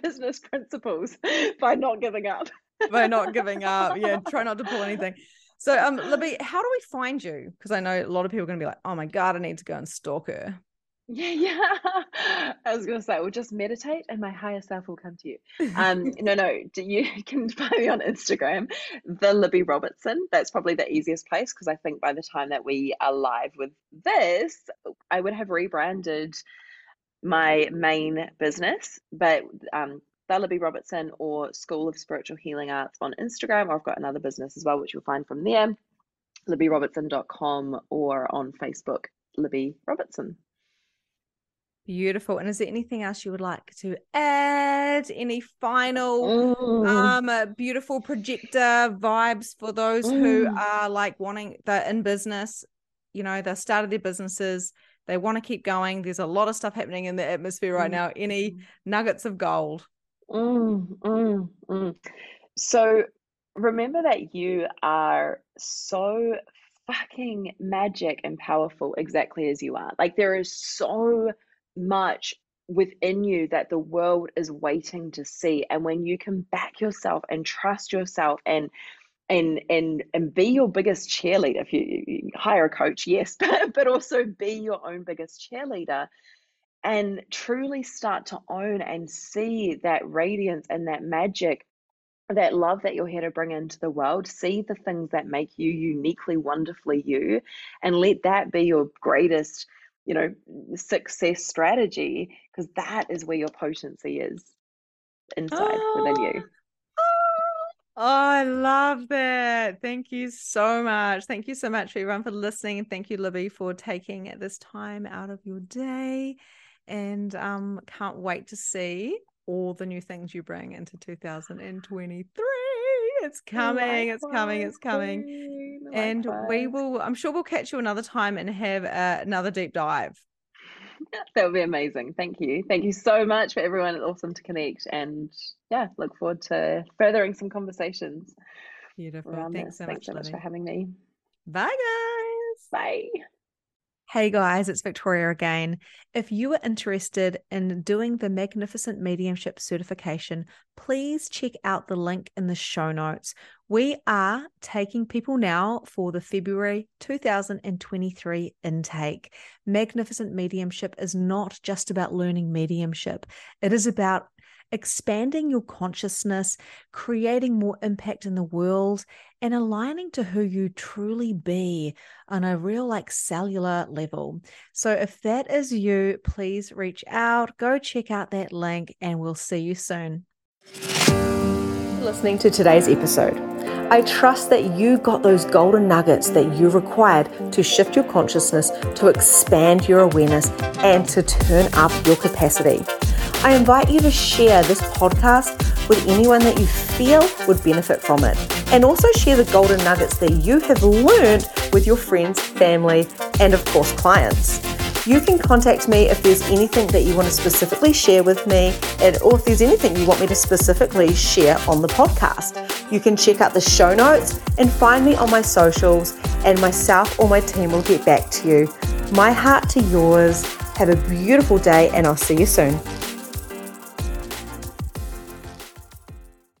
business principles by not giving up. By not giving up. Yeah try not to pull anything so, um, Libby, how do we find you? Because I know a lot of people are going to be like, "Oh my god, I need to go and stalk her." Yeah, yeah. I was going to say, well, just meditate, and my higher self will come to you. Um, no, no. You can find me on Instagram, the Libby Robertson. That's probably the easiest place because I think by the time that we are live with this, I would have rebranded my main business, but um, Bella B. Robertson or School of Spiritual Healing Arts on Instagram, or I've got another business as well, which you'll find from there, libbyrobertson.com or on Facebook, Libby Robertson. Beautiful. And is there anything else you would like to add? Any final mm. um uh, beautiful projector vibes for those mm. who are like wanting they're in business, you know, they started their businesses, they want to keep going. There's a lot of stuff happening in the atmosphere right mm. now. Any nuggets of gold? Mm, mm, mm. So remember that you are so fucking magic and powerful exactly as you are. Like there is so much within you that the world is waiting to see and when you can back yourself and trust yourself and and and and be your biggest cheerleader if you, you hire a coach yes but, but also be your own biggest cheerleader and truly start to own and see that radiance and that magic that love that you're here to bring into the world see the things that make you uniquely wonderfully you and let that be your greatest you know success strategy because that is where your potency is inside oh, within you oh, I love that. Thank you so much. Thank you so much, everyone, for listening. Thank you, Libby, for taking this time out of your day and um, can't wait to see all the new things you bring into 2023. It's coming, it's coming, it's coming. And we will, I'm sure we'll catch you another time and have uh, another deep dive. That would be amazing. Thank you. Thank you so much for everyone. It's awesome to connect. And yeah, look forward to furthering some conversations. Beautiful. Thanks so Thanks much, so much for having me. Bye, guys. Bye. Hey guys, it's Victoria again. If you are interested in doing the Magnificent Mediumship certification, please check out the link in the show notes. We are taking people now for the February 2023 intake. Magnificent Mediumship is not just about learning mediumship, it is about expanding your consciousness, creating more impact in the world, and aligning to who you truly be on a real, like, cellular level. So, if that is you, please reach out, go check out that link, and we'll see you soon. Listening to today's episode. I trust that you got those golden nuggets that you required to shift your consciousness, to expand your awareness, and to turn up your capacity. I invite you to share this podcast with anyone that you feel would benefit from it. And also share the golden nuggets that you have learned with your friends, family, and of course, clients. You can contact me if there's anything that you want to specifically share with me, and, or if there's anything you want me to specifically share on the podcast. You can check out the show notes and find me on my socials, and myself or my team will get back to you. My heart to yours. Have a beautiful day, and I'll see you soon.